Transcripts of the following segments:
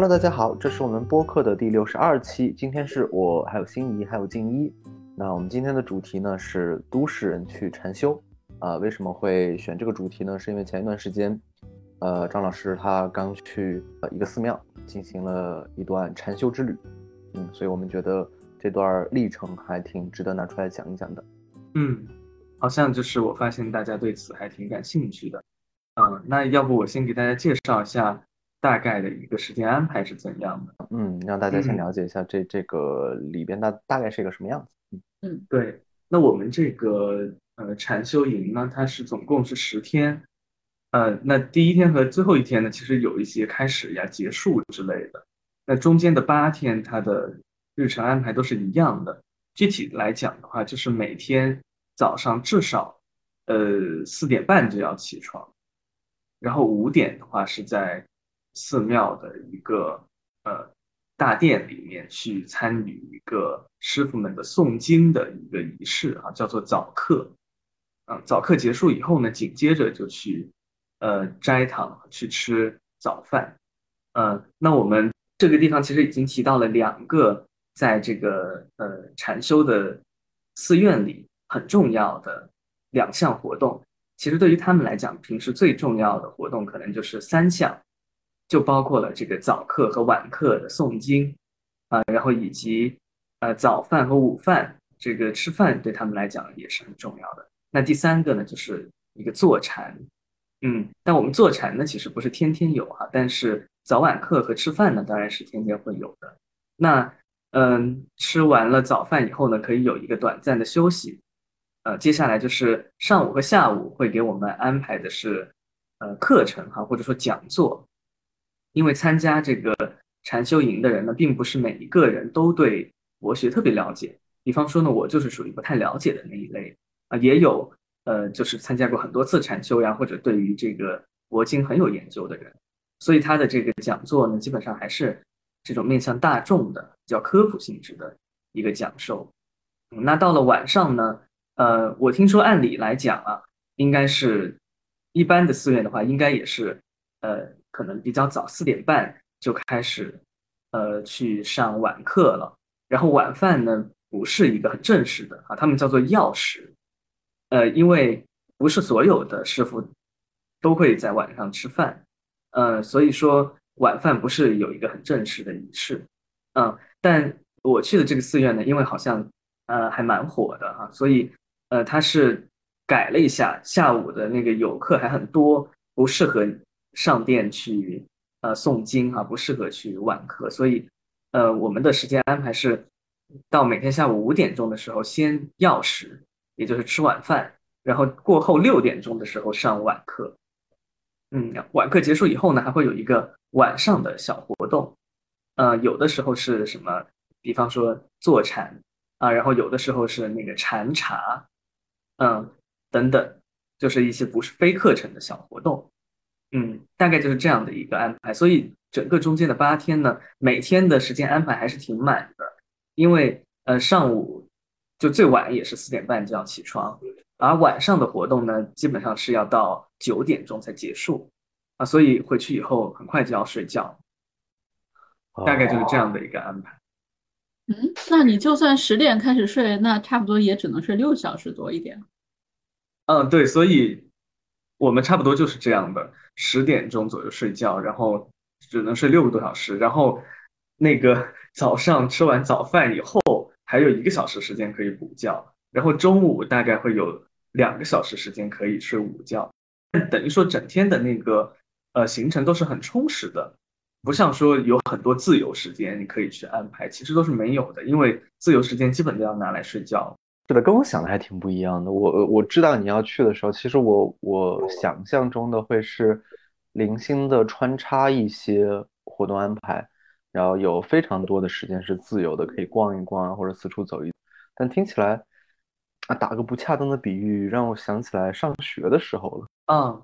Hello，大家好，这是我们播客的第六十二期。今天是我还有心仪还有静一。那我们今天的主题呢是都市人去禅修。啊，为什么会选这个主题呢？是因为前一段时间，呃，张老师他刚去呃一个寺庙进行了一段禅修之旅。嗯，所以我们觉得这段历程还挺值得拿出来讲一讲的。嗯，好像就是我发现大家对此还挺感兴趣的。嗯，那要不我先给大家介绍一下。大概的一个时间安排是怎样的？嗯，让大家先了解一下这这个里边大大概是一个什么样子。嗯，对。那我们这个呃禅修营呢，它是总共是十天。呃，那第一天和最后一天呢，其实有一些开始呀、结束之类的。那中间的八天，它的日程安排都是一样的。具体来讲的话，就是每天早上至少呃四点半就要起床，然后五点的话是在。寺庙的一个呃大殿里面去参与一个师傅们的诵经的一个仪式啊，叫做早课。啊，早课结束以后呢，紧接着就去呃斋堂去吃早饭。嗯，那我们这个地方其实已经提到了两个在这个呃禅修的寺院里很重要的两项活动。其实对于他们来讲，平时最重要的活动可能就是三项。就包括了这个早课和晚课的诵经，啊，然后以及呃早饭和午饭这个吃饭对他们来讲也是很重要的。那第三个呢，就是一个坐禅，嗯，但我们坐禅呢其实不是天天有哈，但是早晚课和吃饭呢当然是天天会有的。那嗯，吃完了早饭以后呢，可以有一个短暂的休息，呃，接下来就是上午和下午会给我们安排的是呃课程哈，或者说讲座。因为参加这个禅修营的人呢，并不是每一个人都对佛学特别了解。比方说呢，我就是属于不太了解的那一类啊，也有呃，就是参加过很多次禅修呀，或者对于这个佛经很有研究的人。所以他的这个讲座呢，基本上还是这种面向大众的、比较科普性质的一个讲授。那到了晚上呢，呃，我听说按理来讲啊，应该是一般的寺院的话，应该也是呃。可能比较早，四点半就开始，呃，去上晚课了。然后晚饭呢，不是一个很正式的啊，他们叫做药食，呃，因为不是所有的师傅都会在晚上吃饭，呃，所以说晚饭不是有一个很正式的仪式，嗯，但我去的这个寺院呢，因为好像呃还蛮火的哈，所以呃他是改了一下，下午的那个游客还很多，不适合。上殿去呃诵经哈，不适合去晚课，所以呃我们的时间安排是到每天下午五点钟的时候先药食，也就是吃晚饭，然后过后六点钟的时候上晚课。嗯，晚课结束以后呢，还会有一个晚上的小活动，呃有的时候是什么，比方说坐禅啊，然后有的时候是那个禅茶，嗯等等，就是一些不是非课程的小活动。嗯，大概就是这样的一个安排，所以整个中间的八天呢，每天的时间安排还是挺满的，因为呃上午就最晚也是四点半就要起床，而晚上的活动呢，基本上是要到九点钟才结束啊，所以回去以后很快就要睡觉，大概就是这样的一个安排。嗯，那你就算十点开始睡，那差不多也只能睡六小时多一点。嗯，对，所以。我们差不多就是这样的，十点钟左右睡觉，然后只能睡六个多小时，然后那个 早上吃完早饭以后，还有一个小时时间可以补觉，然后中午大概会有两个小时时间可以睡午觉，等于说整天的那个呃行程都是很充实的，不像说有很多自由时间你可以去安排，其实都是没有的，因为自由时间基本都要拿来睡觉。是的，跟我想的还挺不一样的。我我知道你要去的时候，其实我我想象中的会是零星的穿插一些活动安排，然后有非常多的时间是自由的，可以逛一逛啊或者四处走一。但听起来啊，打个不恰当的比喻，让我想起来上学的时候了。嗯，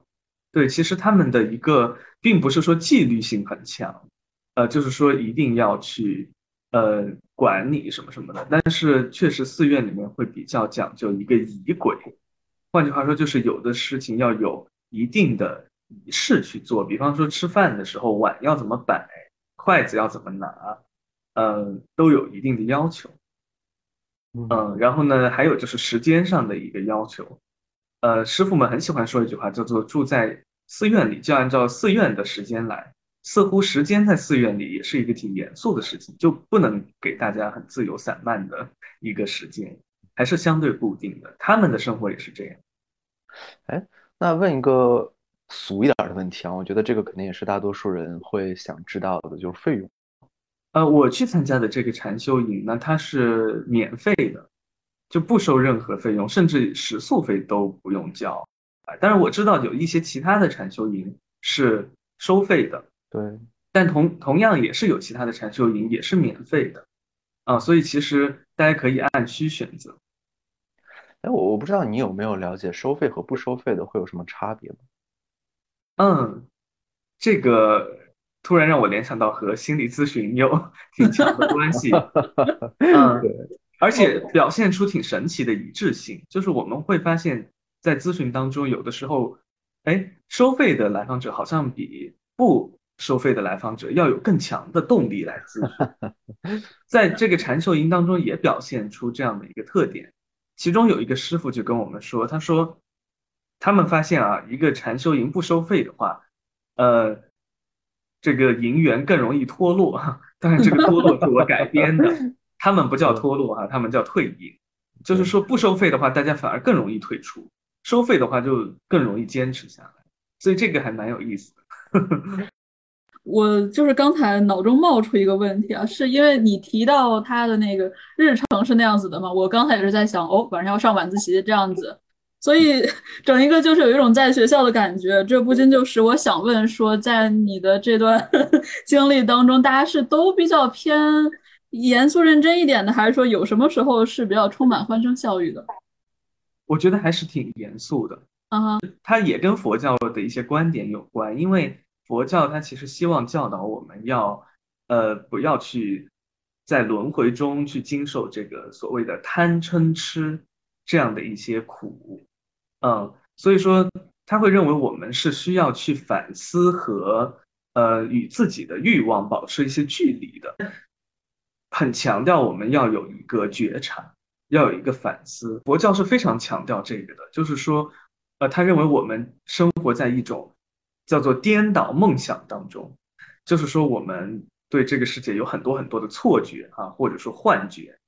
对，其实他们的一个并不是说纪律性很强，呃，就是说一定要去。呃，管理什么什么的，但是确实寺院里面会比较讲究一个仪轨，换句话说，就是有的事情要有一定的仪式去做。比方说吃饭的时候碗要怎么摆，筷子要怎么拿，嗯，都有一定的要求。嗯，然后呢，还有就是时间上的一个要求。呃，师傅们很喜欢说一句话，叫做“住在寺院里就按照寺院的时间来”。似乎时间在寺院里也是一个挺严肃的事情，就不能给大家很自由散漫的一个时间，还是相对固定的。他们的生活也是这样。哎，那问一个俗一点的问题啊，我觉得这个肯定也是大多数人会想知道的，就是费用。呃，我去参加的这个禅修营呢，它是免费的，就不收任何费用，甚至食宿费都不用交。啊，但是我知道有一些其他的禅修营是收费的。对，但同同样也是有其他的禅修营也是免费的，啊，所以其实大家可以按需选择。哎，我我不知道你有没有了解收费和不收费的会有什么差别吗？嗯，这个突然让我联想到和心理咨询有 挺强的关系。嗯，而且表现出挺神奇的一致性，就是我们会发现，在咨询当中，有的时候，哎，收费的来访者好像比不。收费的来访者要有更强的动力来咨询，在这个禅修营当中也表现出这样的一个特点。其中有一个师傅就跟我们说，他说他们发现啊，一个禅修营不收费的话，呃，这个营员更容易脱落。当然，这个脱落是我改编的，他们不叫脱落哈，他们叫退营。就是说不收费的话，大家反而更容易退出；收费的话，就更容易坚持下来。所以这个还蛮有意思的。我就是刚才脑中冒出一个问题啊，是因为你提到他的那个日程是那样子的嘛？我刚才也是在想，哦，晚上要上晚自习这样子，所以 整一个就是有一种在学校的感觉。这不禁就使我想问说，在你的这段 经历当中，大家是都比较偏严肃认真一点的，还是说有什么时候是比较充满欢声笑语的？我觉得还是挺严肃的。啊，它也跟佛教的一些观点有关，因为。佛教它其实希望教导我们要，呃，不要去在轮回中去经受这个所谓的贪嗔痴这样的一些苦，嗯，所以说他会认为我们是需要去反思和呃与自己的欲望保持一些距离的，很强调我们要有一个觉察，要有一个反思。佛教是非常强调这个的，就是说，呃，他认为我们生活在一种。叫做颠倒梦想当中，就是说我们对这个世界有很多很多的错觉啊，或者说幻觉，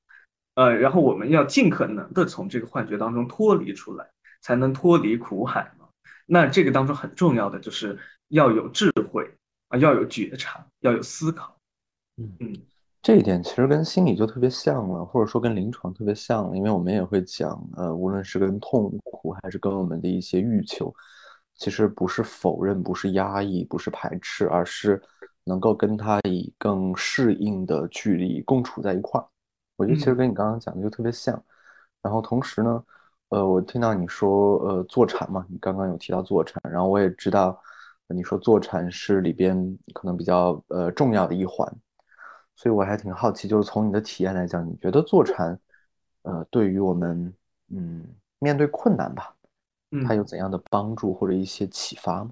呃，然后我们要尽可能的从这个幻觉当中脱离出来，才能脱离苦海嘛。那这个当中很重要的就是要有智慧啊，要有觉察，要有思考。嗯嗯，这一点其实跟心理就特别像了，或者说跟临床特别像了，因为我们也会讲，呃，无论是跟痛苦还是跟我们的一些欲求。其实不是否认，不是压抑，不是排斥，而是能够跟他以更适应的距离共处在一块儿。我觉得其实跟你刚刚讲的就特别像。然后同时呢，呃，我听到你说，呃，坐禅嘛，你刚刚有提到坐禅，然后我也知道你说坐禅是里边可能比较呃重要的一环，所以我还挺好奇，就是从你的体验来讲，你觉得坐禅，呃，对于我们，嗯，面对困难吧？它有怎样的帮助或者一些启发吗？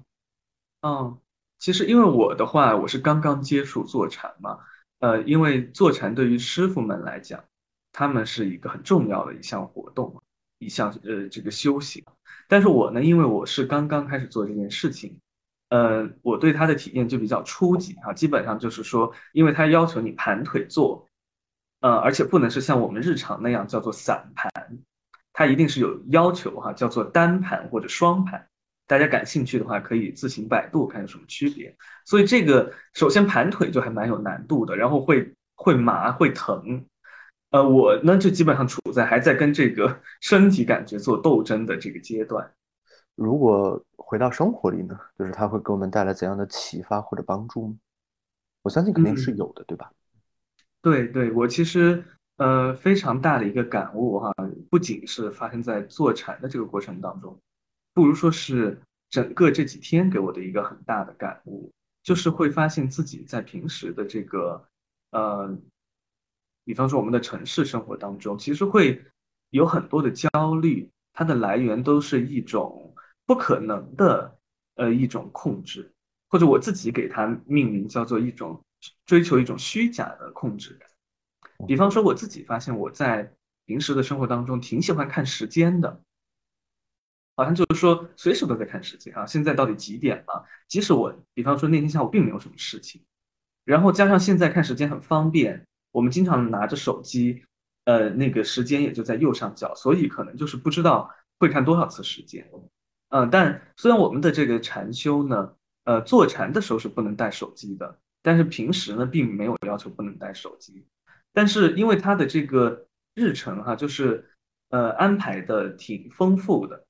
嗯，其实因为我的话，我是刚刚接触坐禅嘛，呃，因为坐禅对于师傅们来讲，他们是一个很重要的一项活动，一项呃这个修行。但是我呢，因为我是刚刚开始做这件事情，呃，我对他的体验就比较初级啊，基本上就是说，因为他要求你盘腿坐，呃，而且不能是像我们日常那样叫做散盘。它一定是有要求哈，叫做单盘或者双盘。大家感兴趣的话，可以自行百度看有什么区别。所以这个首先盘腿就还蛮有难度的，然后会会麻会疼。呃，我呢就基本上处在还在跟这个 身体感觉做斗争的这个阶段。如果回到生活里呢，就是它会给我们带来怎样的启发或者帮助呢？我相信肯定是有的，对吧？对对，我其实。呃，非常大的一个感悟哈，不仅是发生在坐禅的这个过程当中，不如说是整个这几天给我的一个很大的感悟，就是会发现自己在平时的这个呃，比方说我们的城市生活当中，其实会有很多的焦虑，它的来源都是一种不可能的呃一种控制，或者我自己给它命名叫做一种追求一种虚假的控制感。比方说，我自己发现我在平时的生活当中挺喜欢看时间的，好像就是说随时都在看时间啊。现在到底几点了？即使我比方说那天下午并没有什么事情，然后加上现在看时间很方便，我们经常拿着手机，呃，那个时间也就在右上角，所以可能就是不知道会看多少次时间。嗯，但虽然我们的这个禅修呢，呃，坐禅的时候是不能带手机的，但是平时呢，并没有要求不能带手机。但是因为他的这个日程哈，就是呃安排的挺丰富的，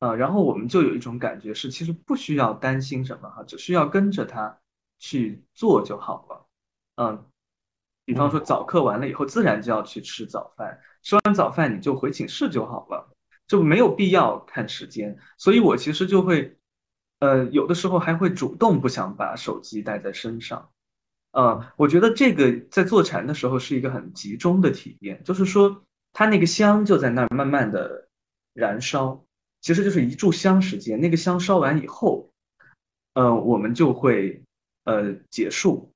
啊，然后我们就有一种感觉是，其实不需要担心什么哈，只需要跟着他去做就好了，嗯，比方说早课完了以后，自然就要去吃早饭，吃完早饭你就回寝室就好了，就没有必要看时间，所以我其实就会，呃，有的时候还会主动不想把手机带在身上。呃，我觉得这个在坐禅的时候是一个很集中的体验，就是说，它那个香就在那儿慢慢的燃烧，其实就是一炷香时间。那个香烧完以后，呃，我们就会呃结束。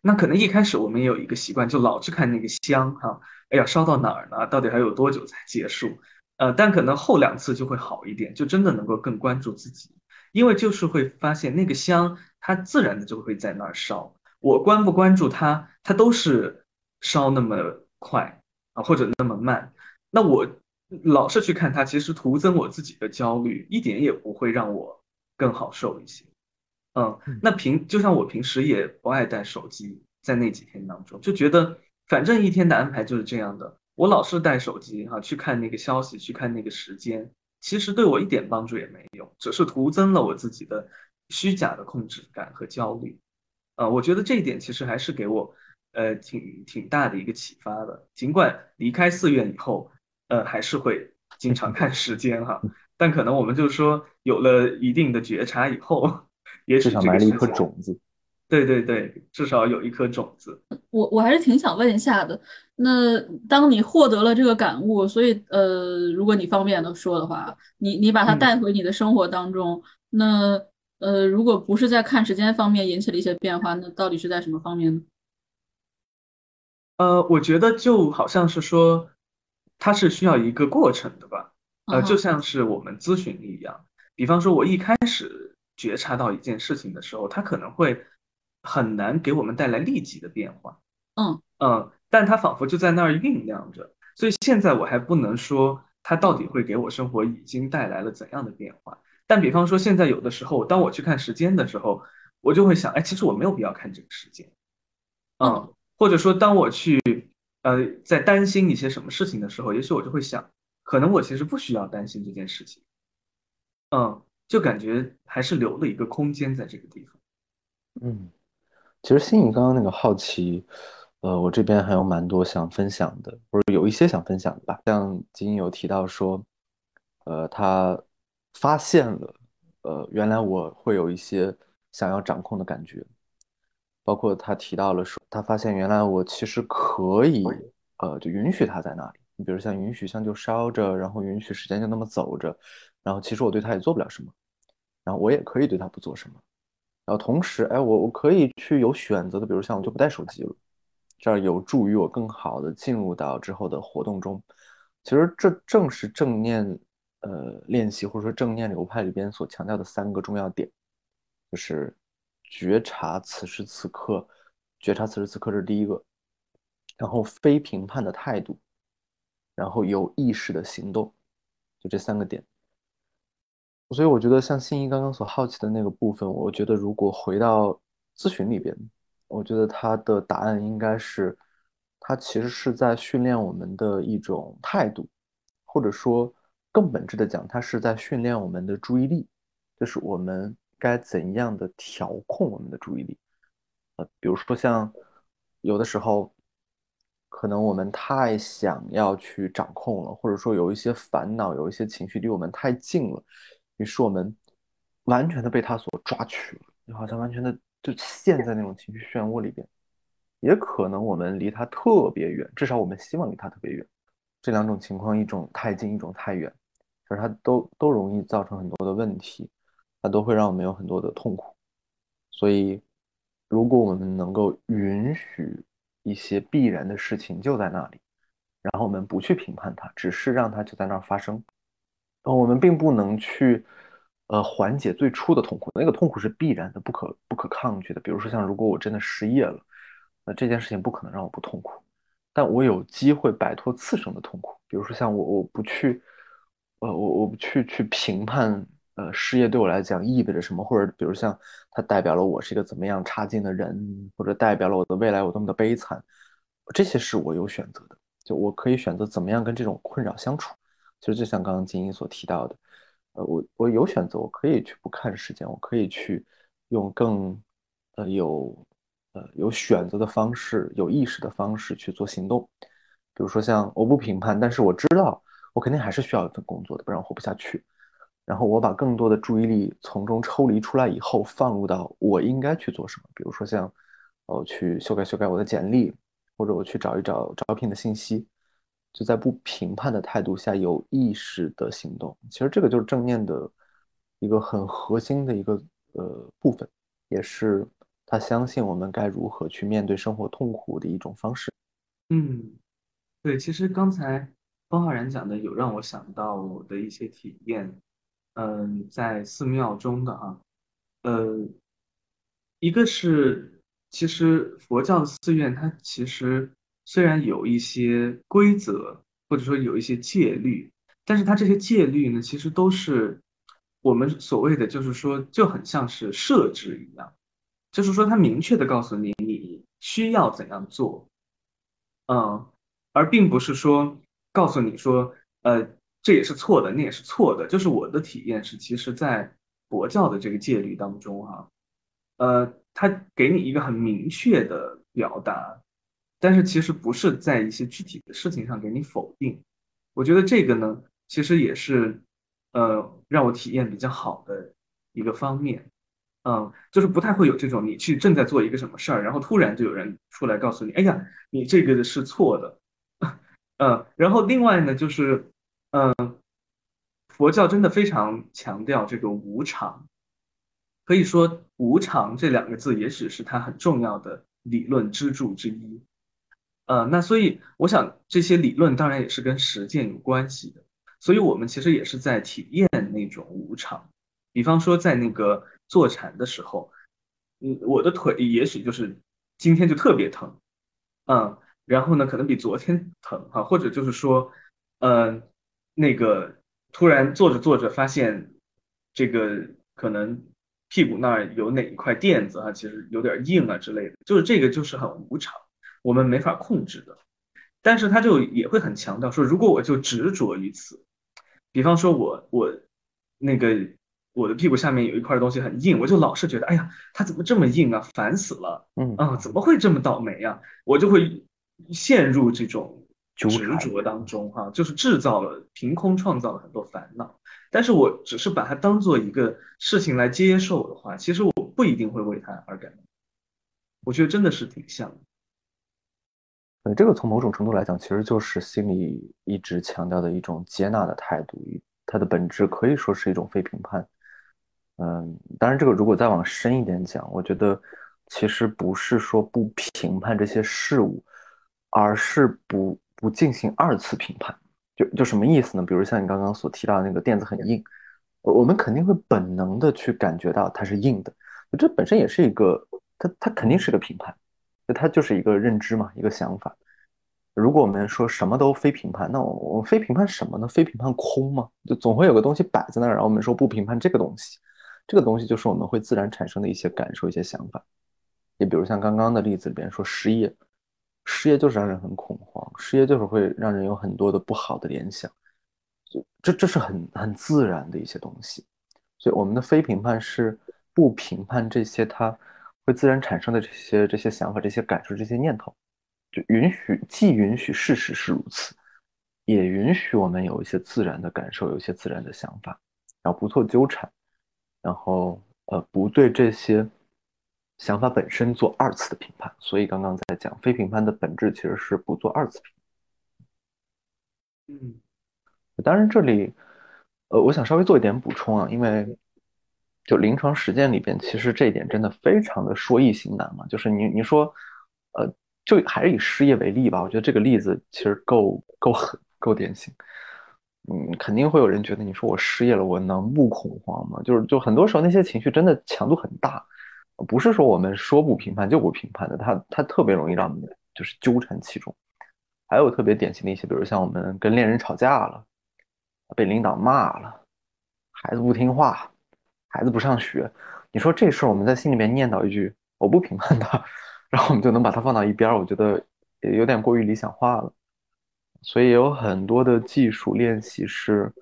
那可能一开始我们也有一个习惯，就老是看那个香哈，哎呀，烧到哪儿呢？到底还有多久才结束？呃，但可能后两次就会好一点，就真的能够更关注自己，因为就是会发现那个香它自然的就会在那儿烧。我关不关注它，它都是烧那么快啊，或者那么慢。那我老是去看它，其实徒增我自己的焦虑，一点也不会让我更好受一些。嗯，那平就像我平时也不爱带手机，在那几天当中，就觉得反正一天的安排就是这样的。我老是带手机哈，去看那个消息，去看那个时间，其实对我一点帮助也没有，只是徒增了我自己的虚假的控制感和焦虑。啊，我觉得这一点其实还是给我，呃，挺挺大的一个启发的。尽管离开寺院以后，呃，还是会经常看时间哈，但可能我们就是说有了一定的觉察以后，也许埋了一颗种子。对对对，至少有一颗种子。我我还是挺想问一下的，那当你获得了这个感悟，所以呃，如果你方便的说的话，你你把它带回你的生活当中，那。呃，如果不是在看时间方面引起了一些变化，那到底是在什么方面呢？呃，我觉得就好像是说，它是需要一个过程的吧。呃，就像是我们咨询一样，比方说，我一开始觉察到一件事情的时候，它可能会很难给我们带来立即的变化。嗯嗯，但它仿佛就在那儿酝酿着。所以现在我还不能说它到底会给我生活已经带来了怎样的变化。但比方说，现在有的时候，当我去看时间的时候，我就会想，哎，其实我没有必要看这个时间，嗯，或者说，当我去，呃，在担心一些什么事情的时候，也许我就会想，可能我其实不需要担心这件事情，嗯，就感觉还是留了一个空间在这个地方。嗯，其实心怡刚刚那个好奇，呃，我这边还有蛮多想分享的，或者有一些想分享的吧，像金有提到说，呃，他。发现了，呃，原来我会有一些想要掌控的感觉，包括他提到了说，他发现原来我其实可以，呃，就允许他在那里。你比如像允许香就烧着，然后允许时间就那么走着，然后其实我对他也做不了什么，然后我也可以对他不做什么，然后同时，哎，我我可以去有选择的，比如像我就不带手机了，这样有助于我更好的进入到之后的活动中。其实这正是正念。呃，练习或者说正念流派里边所强调的三个重要点，就是觉察此时此刻，觉察此时此刻是第一个，然后非评判的态度，然后有意识的行动，就这三个点。所以我觉得像心怡刚刚所好奇的那个部分，我觉得如果回到咨询里边，我觉得他的答案应该是，他其实是在训练我们的一种态度，或者说。更本质的讲，它是在训练我们的注意力，就是我们该怎样的调控我们的注意力。呃，比如说像有的时候，可能我们太想要去掌控了，或者说有一些烦恼、有一些情绪离我们太近了，于是我们完全的被它所抓取了，就好像完全的就陷在那种情绪漩涡里边。也可能我们离它特别远，至少我们希望离它特别远。这两种情况，一种太近，一种太远。而它都都容易造成很多的问题，它都会让我们有很多的痛苦，所以如果我们能够允许一些必然的事情就在那里，然后我们不去评判它，只是让它就在那儿发生，呃，我们并不能去呃缓解最初的痛苦，那个痛苦是必然的、不可不可抗拒的。比如说像如果我真的失业了，那这件事情不可能让我不痛苦，但我有机会摆脱次生的痛苦。比如说像我我不去，呃，我我不去去评判。呃，事业对我来讲意味着什么？或者比如像它代表了我是一个怎么样差劲的人，或者代表了我的未来有多么的悲惨，这些是我有选择的。就我可以选择怎么样跟这种困扰相处。其实就像刚刚金英所提到的，呃，我我有选择，我可以去不看时间，我可以去用更呃有呃有选择的方式、有意识的方式去做行动。比如说像我不评判，但是我知道我肯定还是需要一份工作的，不然我活不下去。然后我把更多的注意力从中抽离出来以后，放入到我应该去做什么，比如说像，呃，去修改修改我的简历，或者我去找一找招聘的信息，就在不评判的态度下有意识的行动。其实这个就是正念的一个很核心的一个呃部分，也是他相信我们该如何去面对生活痛苦的一种方式。嗯，对，其实刚才方浩然讲的有让我想到我的一些体验。嗯，在寺庙中的啊，呃，一个是其实佛教寺院，它其实虽然有一些规则，或者说有一些戒律，但是它这些戒律呢，其实都是我们所谓的，就是说就很像是设置一样，就是说它明确的告诉你你需要怎样做，嗯，而并不是说告诉你说，呃。这也是错的，那也是错的。就是我的体验是，其实，在佛教的这个戒律当中，哈，呃，他给你一个很明确的表达，但是其实不是在一些具体的事情上给你否定。我觉得这个呢，其实也是，呃，让我体验比较好的一个方面。嗯，就是不太会有这种你去正在做一个什么事儿，然后突然就有人出来告诉你，哎呀，你这个是错的。嗯，然后另外呢，就是。嗯，佛教真的非常强调这个无常，可以说“无常”这两个字也许是它很重要的理论支柱之一。呃，那所以我想这些理论当然也是跟实践有关系的。所以我们其实也是在体验那种无常。比方说在那个坐禅的时候，嗯，我的腿也许就是今天就特别疼，嗯，然后呢可能比昨天疼哈，或者就是说，嗯。那个突然坐着坐着发现，这个可能屁股那儿有哪一块垫子啊，其实有点硬啊之类的，就是这个就是很无常，我们没法控制的。但是他就也会很强调说，如果我就执着于此，比方说我我那个我的屁股下面有一块东西很硬，我就老是觉得哎呀，它怎么这么硬啊，烦死了，嗯啊，怎么会这么倒霉啊？我就会陷入这种。执着当中，哈，就是制造了凭空创造了很多烦恼。但是我只是把它当做一个事情来接受的话，其实我不一定会为它而感。我觉得真的是挺像的。呃，这个从某种程度来讲，其实就是心里一直强调的一种接纳的态度。它的本质可以说是一种非评判。嗯，当然，这个如果再往深一点讲，我觉得其实不是说不评判这些事物，而是不。不进行二次评判，就就什么意思呢？比如像你刚刚所提到的那个垫子很硬，我们肯定会本能的去感觉到它是硬的，这本身也是一个，它它肯定是个评判，它就是一个认知嘛，一个想法。如果我们说什么都非评判，那我我非评判什么呢？非评判空吗？就总会有个东西摆在那儿，然后我们说不评判这个东西，这个东西就是我们会自然产生的一些感受、一些想法。也比如像刚刚的例子里边说失业。失业就是让人很恐慌，失业就是会让人有很多的不好的联想，这这是很很自然的一些东西，所以我们的非评判是不评判这些它会自然产生的这些这些想法、这些感受、这些念头，就允许既允许事实是如此，也允许我们有一些自然的感受、有一些自然的想法，然后不做纠缠，然后呃不对这些。想法本身做二次的评判，所以刚刚在讲非评判的本质其实是不做二次评判。嗯，当然这里，呃，我想稍微做一点补充啊，因为就临床实践里边，其实这一点真的非常的说易行难嘛。就是你你说，呃，就还是以失业为例吧，我觉得这个例子其实够够狠，够典型。嗯，肯定会有人觉得，你说我失业了，我能不恐慌吗？就是就很多时候那些情绪真的强度很大，不是说我们说不评判就不评判的，它它特别容易让我们就是纠缠其中。还有特别典型的一些，比如像我们跟恋人吵架了，被领导骂了，孩子不听话，孩子不上学，你说这事儿我们在心里面念叨一句我不评判他，然后我们就能把它放到一边，我觉得有点过于理想化了。所以有很多的技术练习是，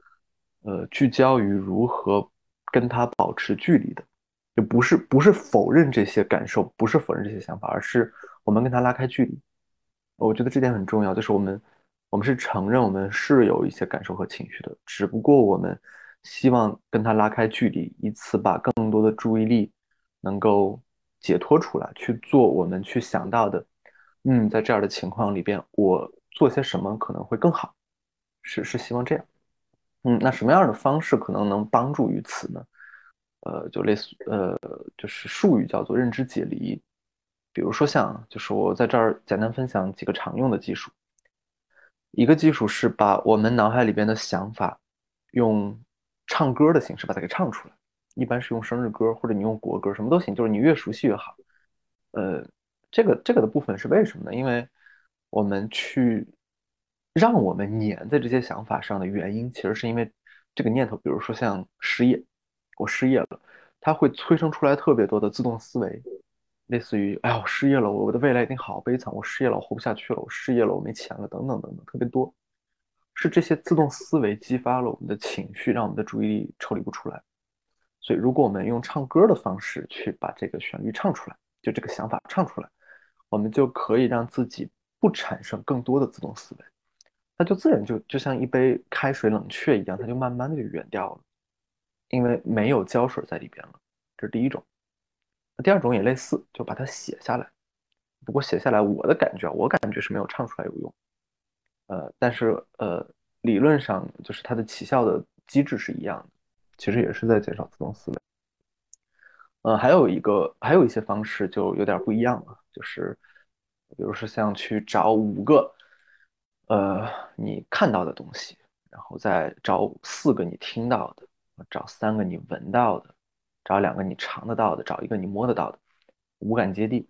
呃，聚焦于如何跟他保持距离的，就不是不是否认这些感受，不是否认这些想法，而是我们跟他拉开距离。我觉得这点很重要，就是我们我们是承认我们是有一些感受和情绪的，只不过我们希望跟他拉开距离，以此把更多的注意力能够解脱出来，去做我们去想到的。嗯，在这样的情况里边，我。做些什么可能会更好？是是希望这样。嗯，那什么样的方式可能能帮助于此呢？呃，就类似呃，就是术语叫做认知解离。比如说像，就是我在这儿简单分享几个常用的技术。一个技术是把我们脑海里边的想法用唱歌的形式把它给唱出来，一般是用生日歌或者你用国歌什么都行，就是你越熟悉越好。呃，这个这个的部分是为什么呢？因为我们去让我们粘在这些想法上的原因，其实是因为这个念头，比如说像失业，我失业了，它会催生出来特别多的自动思维，类似于哎呀，我失业了，我我的未来一定好悲惨，我失业了，我活不下去了，我失业了，我没钱了，等等等等，特别多，是这些自动思维激发了我们的情绪，让我们的注意力抽离不出来。所以，如果我们用唱歌的方式去把这个旋律唱出来，就这个想法唱出来，我们就可以让自己。不产生更多的自动思维，它就自然就就像一杯开水冷却一样，它就慢慢的就远掉了，因为没有胶水在里边了。这是第一种。第二种也类似，就把它写下来。不过写下来，我的感觉，我感觉是没有唱出来有用。呃，但是呃，理论上就是它的起效的机制是一样的，其实也是在减少自动思维。呃，还有一个，还有一些方式就有点不一样了，就是。比如说像去找五个，呃，你看到的东西，然后再找四个你听到的，找三个你闻到的，找两个你尝得到的，找一个你摸得到的，五感接地。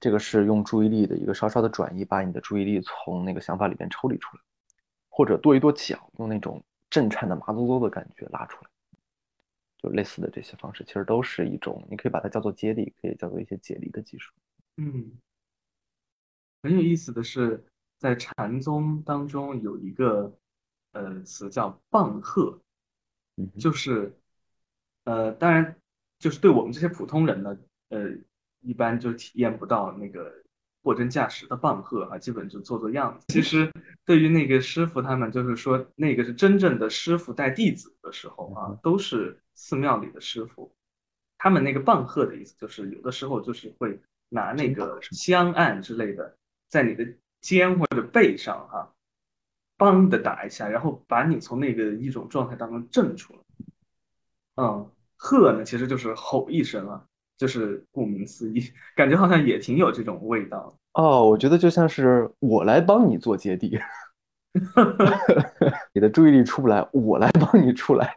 这个是用注意力的一个稍稍的转移，把你的注意力从那个想法里边抽离出来，或者跺一跺脚，用那种震颤的麻哆哆的感觉拉出来，就类似的这些方式，其实都是一种，你可以把它叫做接地，可以叫做一些解离的技术。嗯。很有意思的是，在禅宗当中有一个呃词叫“棒喝”，就是，呃，当然就是对我们这些普通人呢，呃，一般就体验不到那个货真价实的棒喝啊，基本就做做样子。其实对于那个师傅他们，就是说那个是真正的师傅带弟子的时候啊，都是寺庙里的师傅，他们那个棒喝的意思就是有的时候就是会拿那个香案之类的。在你的肩或者背上，哈，梆的打一下，然后把你从那个一种状态当中震出来。嗯，喝呢，其实就是吼一声啊，就是顾名思义，感觉好像也挺有这种味道。哦，我觉得就像是我来帮你做接地，你的注意力出不来，我来帮你出来。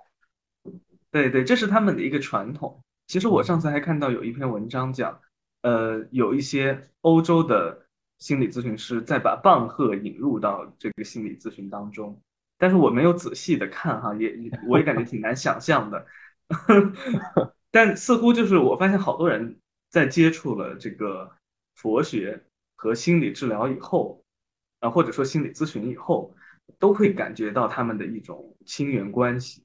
对对，这是他们的一个传统。其实我上次还看到有一篇文章讲，呃，有一些欧洲的。心理咨询师再把棒喝引入到这个心理咨询当中，但是我没有仔细的看哈，也我也感觉挺难想象的，但似乎就是我发现好多人在接触了这个佛学和心理治疗以后，啊或者说心理咨询以后，都会感觉到他们的一种亲缘关系。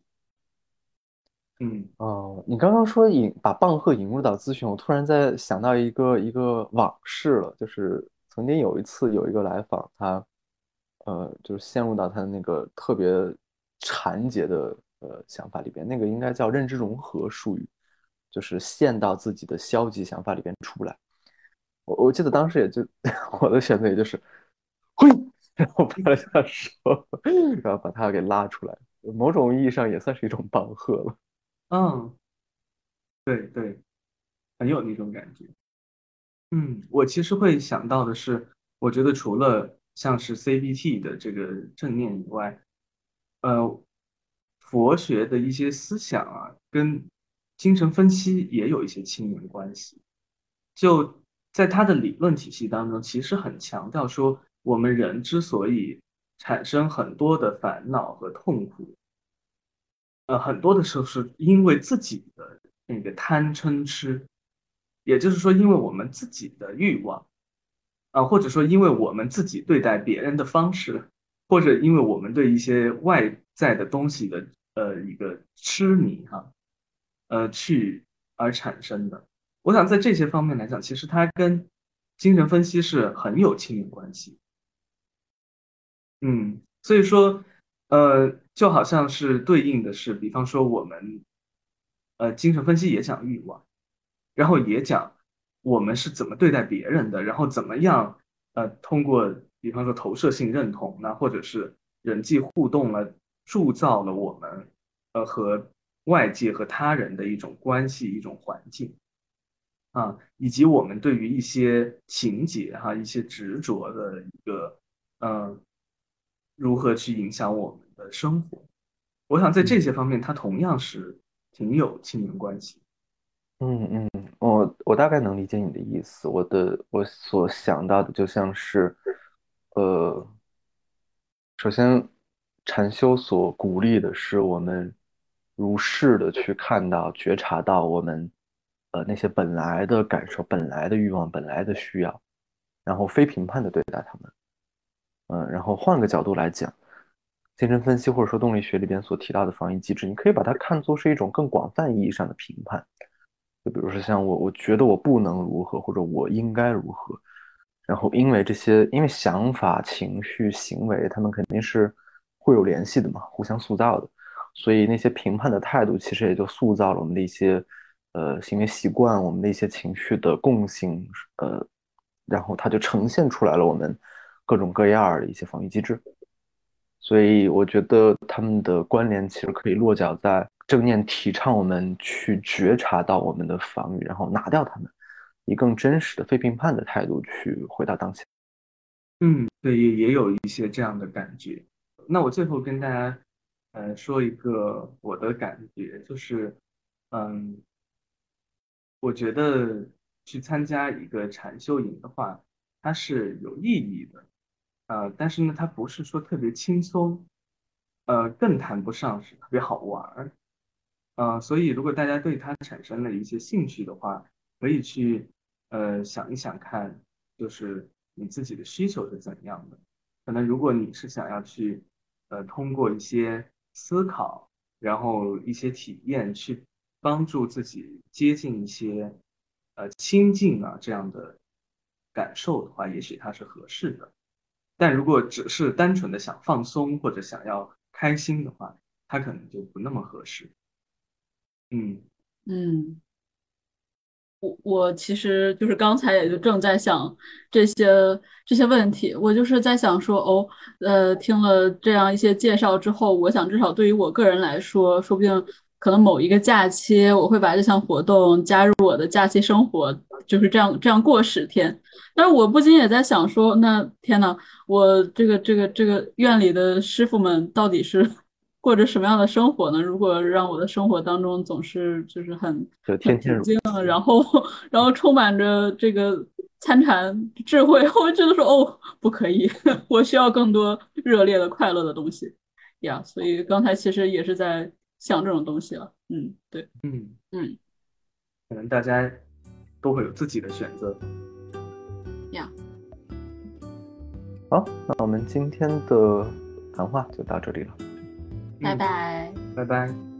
嗯哦，你刚刚说引把棒喝引入到咨询，我突然在想到一个一个往事了，就是。曾经有一次有一个来访，他，呃，就是陷入到他的那个特别缠结的呃想法里边，那个应该叫认知融合术语，就是陷到自己的消极想法里边出不来。我我记得当时也就 我的选择也就是，嘿，然后拍了下手，然后把他给拉出来，某种意义上也算是一种帮喝了。嗯，对对，很有那种感觉。嗯，我其实会想到的是，我觉得除了像是 CBT 的这个正念以外，呃，佛学的一些思想啊，跟精神分析也有一些亲缘关系。就在他的理论体系当中，其实很强调说，我们人之所以产生很多的烦恼和痛苦，呃，很多的时候是因为自己的那个贪嗔痴，也就是说，因为我们自己的欲望，啊，或者说因为我们自己对待别人的方式，或者因为我们对一些外在的东西的呃一个痴迷哈，呃，去而产生的。我想在这些方面来讲，其实它跟精神分析是很有亲密关系。嗯，所以说，呃，就好像是对应的是，比方说我们，呃，精神分析也讲欲望，然后也讲我们是怎么对待别人的，然后怎么样，呃，通过比方说投射性认同，那或者是人际互动了，铸造了我们，呃，和外界和他人的一种关系，一种环境。啊，以及我们对于一些情节哈，一些执着的一个，嗯，如何去影响我们的生活？我想在这些方面，它同样是挺有亲缘关系。嗯嗯，我大概能理解你的意思。我的我所想到的就像是，呃，首先禅修所鼓励的是我们如是的去看到、觉察到我们。呃，那些本来的感受、本来的欲望、本来的需要，然后非评判的对待他们。嗯，然后换个角度来讲，精神分析或者说动力学里边所提到的防御机制，你可以把它看作是一种更广泛意义上的评判。就比如说像我，我觉得我不能如何，或者我应该如何。然后因为这些，因为想法、情绪、行为，他们肯定是会有联系的嘛，互相塑造的。所以那些评判的态度，其实也就塑造了我们的一些。呃，行为习惯，我们的一些情绪的共性，呃，然后它就呈现出来了我们各种各样的一些防御机制。所以我觉得他们的关联其实可以落脚在正念提倡我们去觉察到我们的防御，然后拿掉他们，以更真实的非评判的态度去回到当下。嗯，对，也也有一些这样的感觉。那我最后跟大家呃说一个我的感觉，就是嗯。我觉得去参加一个禅修营的话，它是有意义的，呃，但是呢，它不是说特别轻松，呃，更谈不上是特别好玩儿，呃，所以如果大家对它产生了一些兴趣的话，可以去呃想一想看，就是你自己的需求是怎样的。可能如果你是想要去呃通过一些思考，然后一些体验去。帮助自己接近一些，呃，亲近啊这样的感受的话，也许它是合适的。但如果只是单纯的想放松或者想要开心的话，它可能就不那么合适。嗯嗯，我我其实就是刚才也就正在想这些这些问题，我就是在想说，哦，呃，听了这样一些介绍之后，我想至少对于我个人来说，说不定。可能某一个假期，我会把这项活动加入我的假期生活，就是这样这样过十天。但是我不禁也在想说，那天呐，我这个这个这个院里的师傅们到底是过着什么样的生活呢？如果让我的生活当中总是就是很很平静，然后然后充满着这个参禅智慧，我觉得说哦，不可以，我需要更多热烈的快乐的东西呀。所以刚才其实也是在。想这种东西了，嗯，对，嗯嗯，可能大家都会有自己的选择，呀。好，那我们今天的谈话就到这里了，拜拜，拜拜。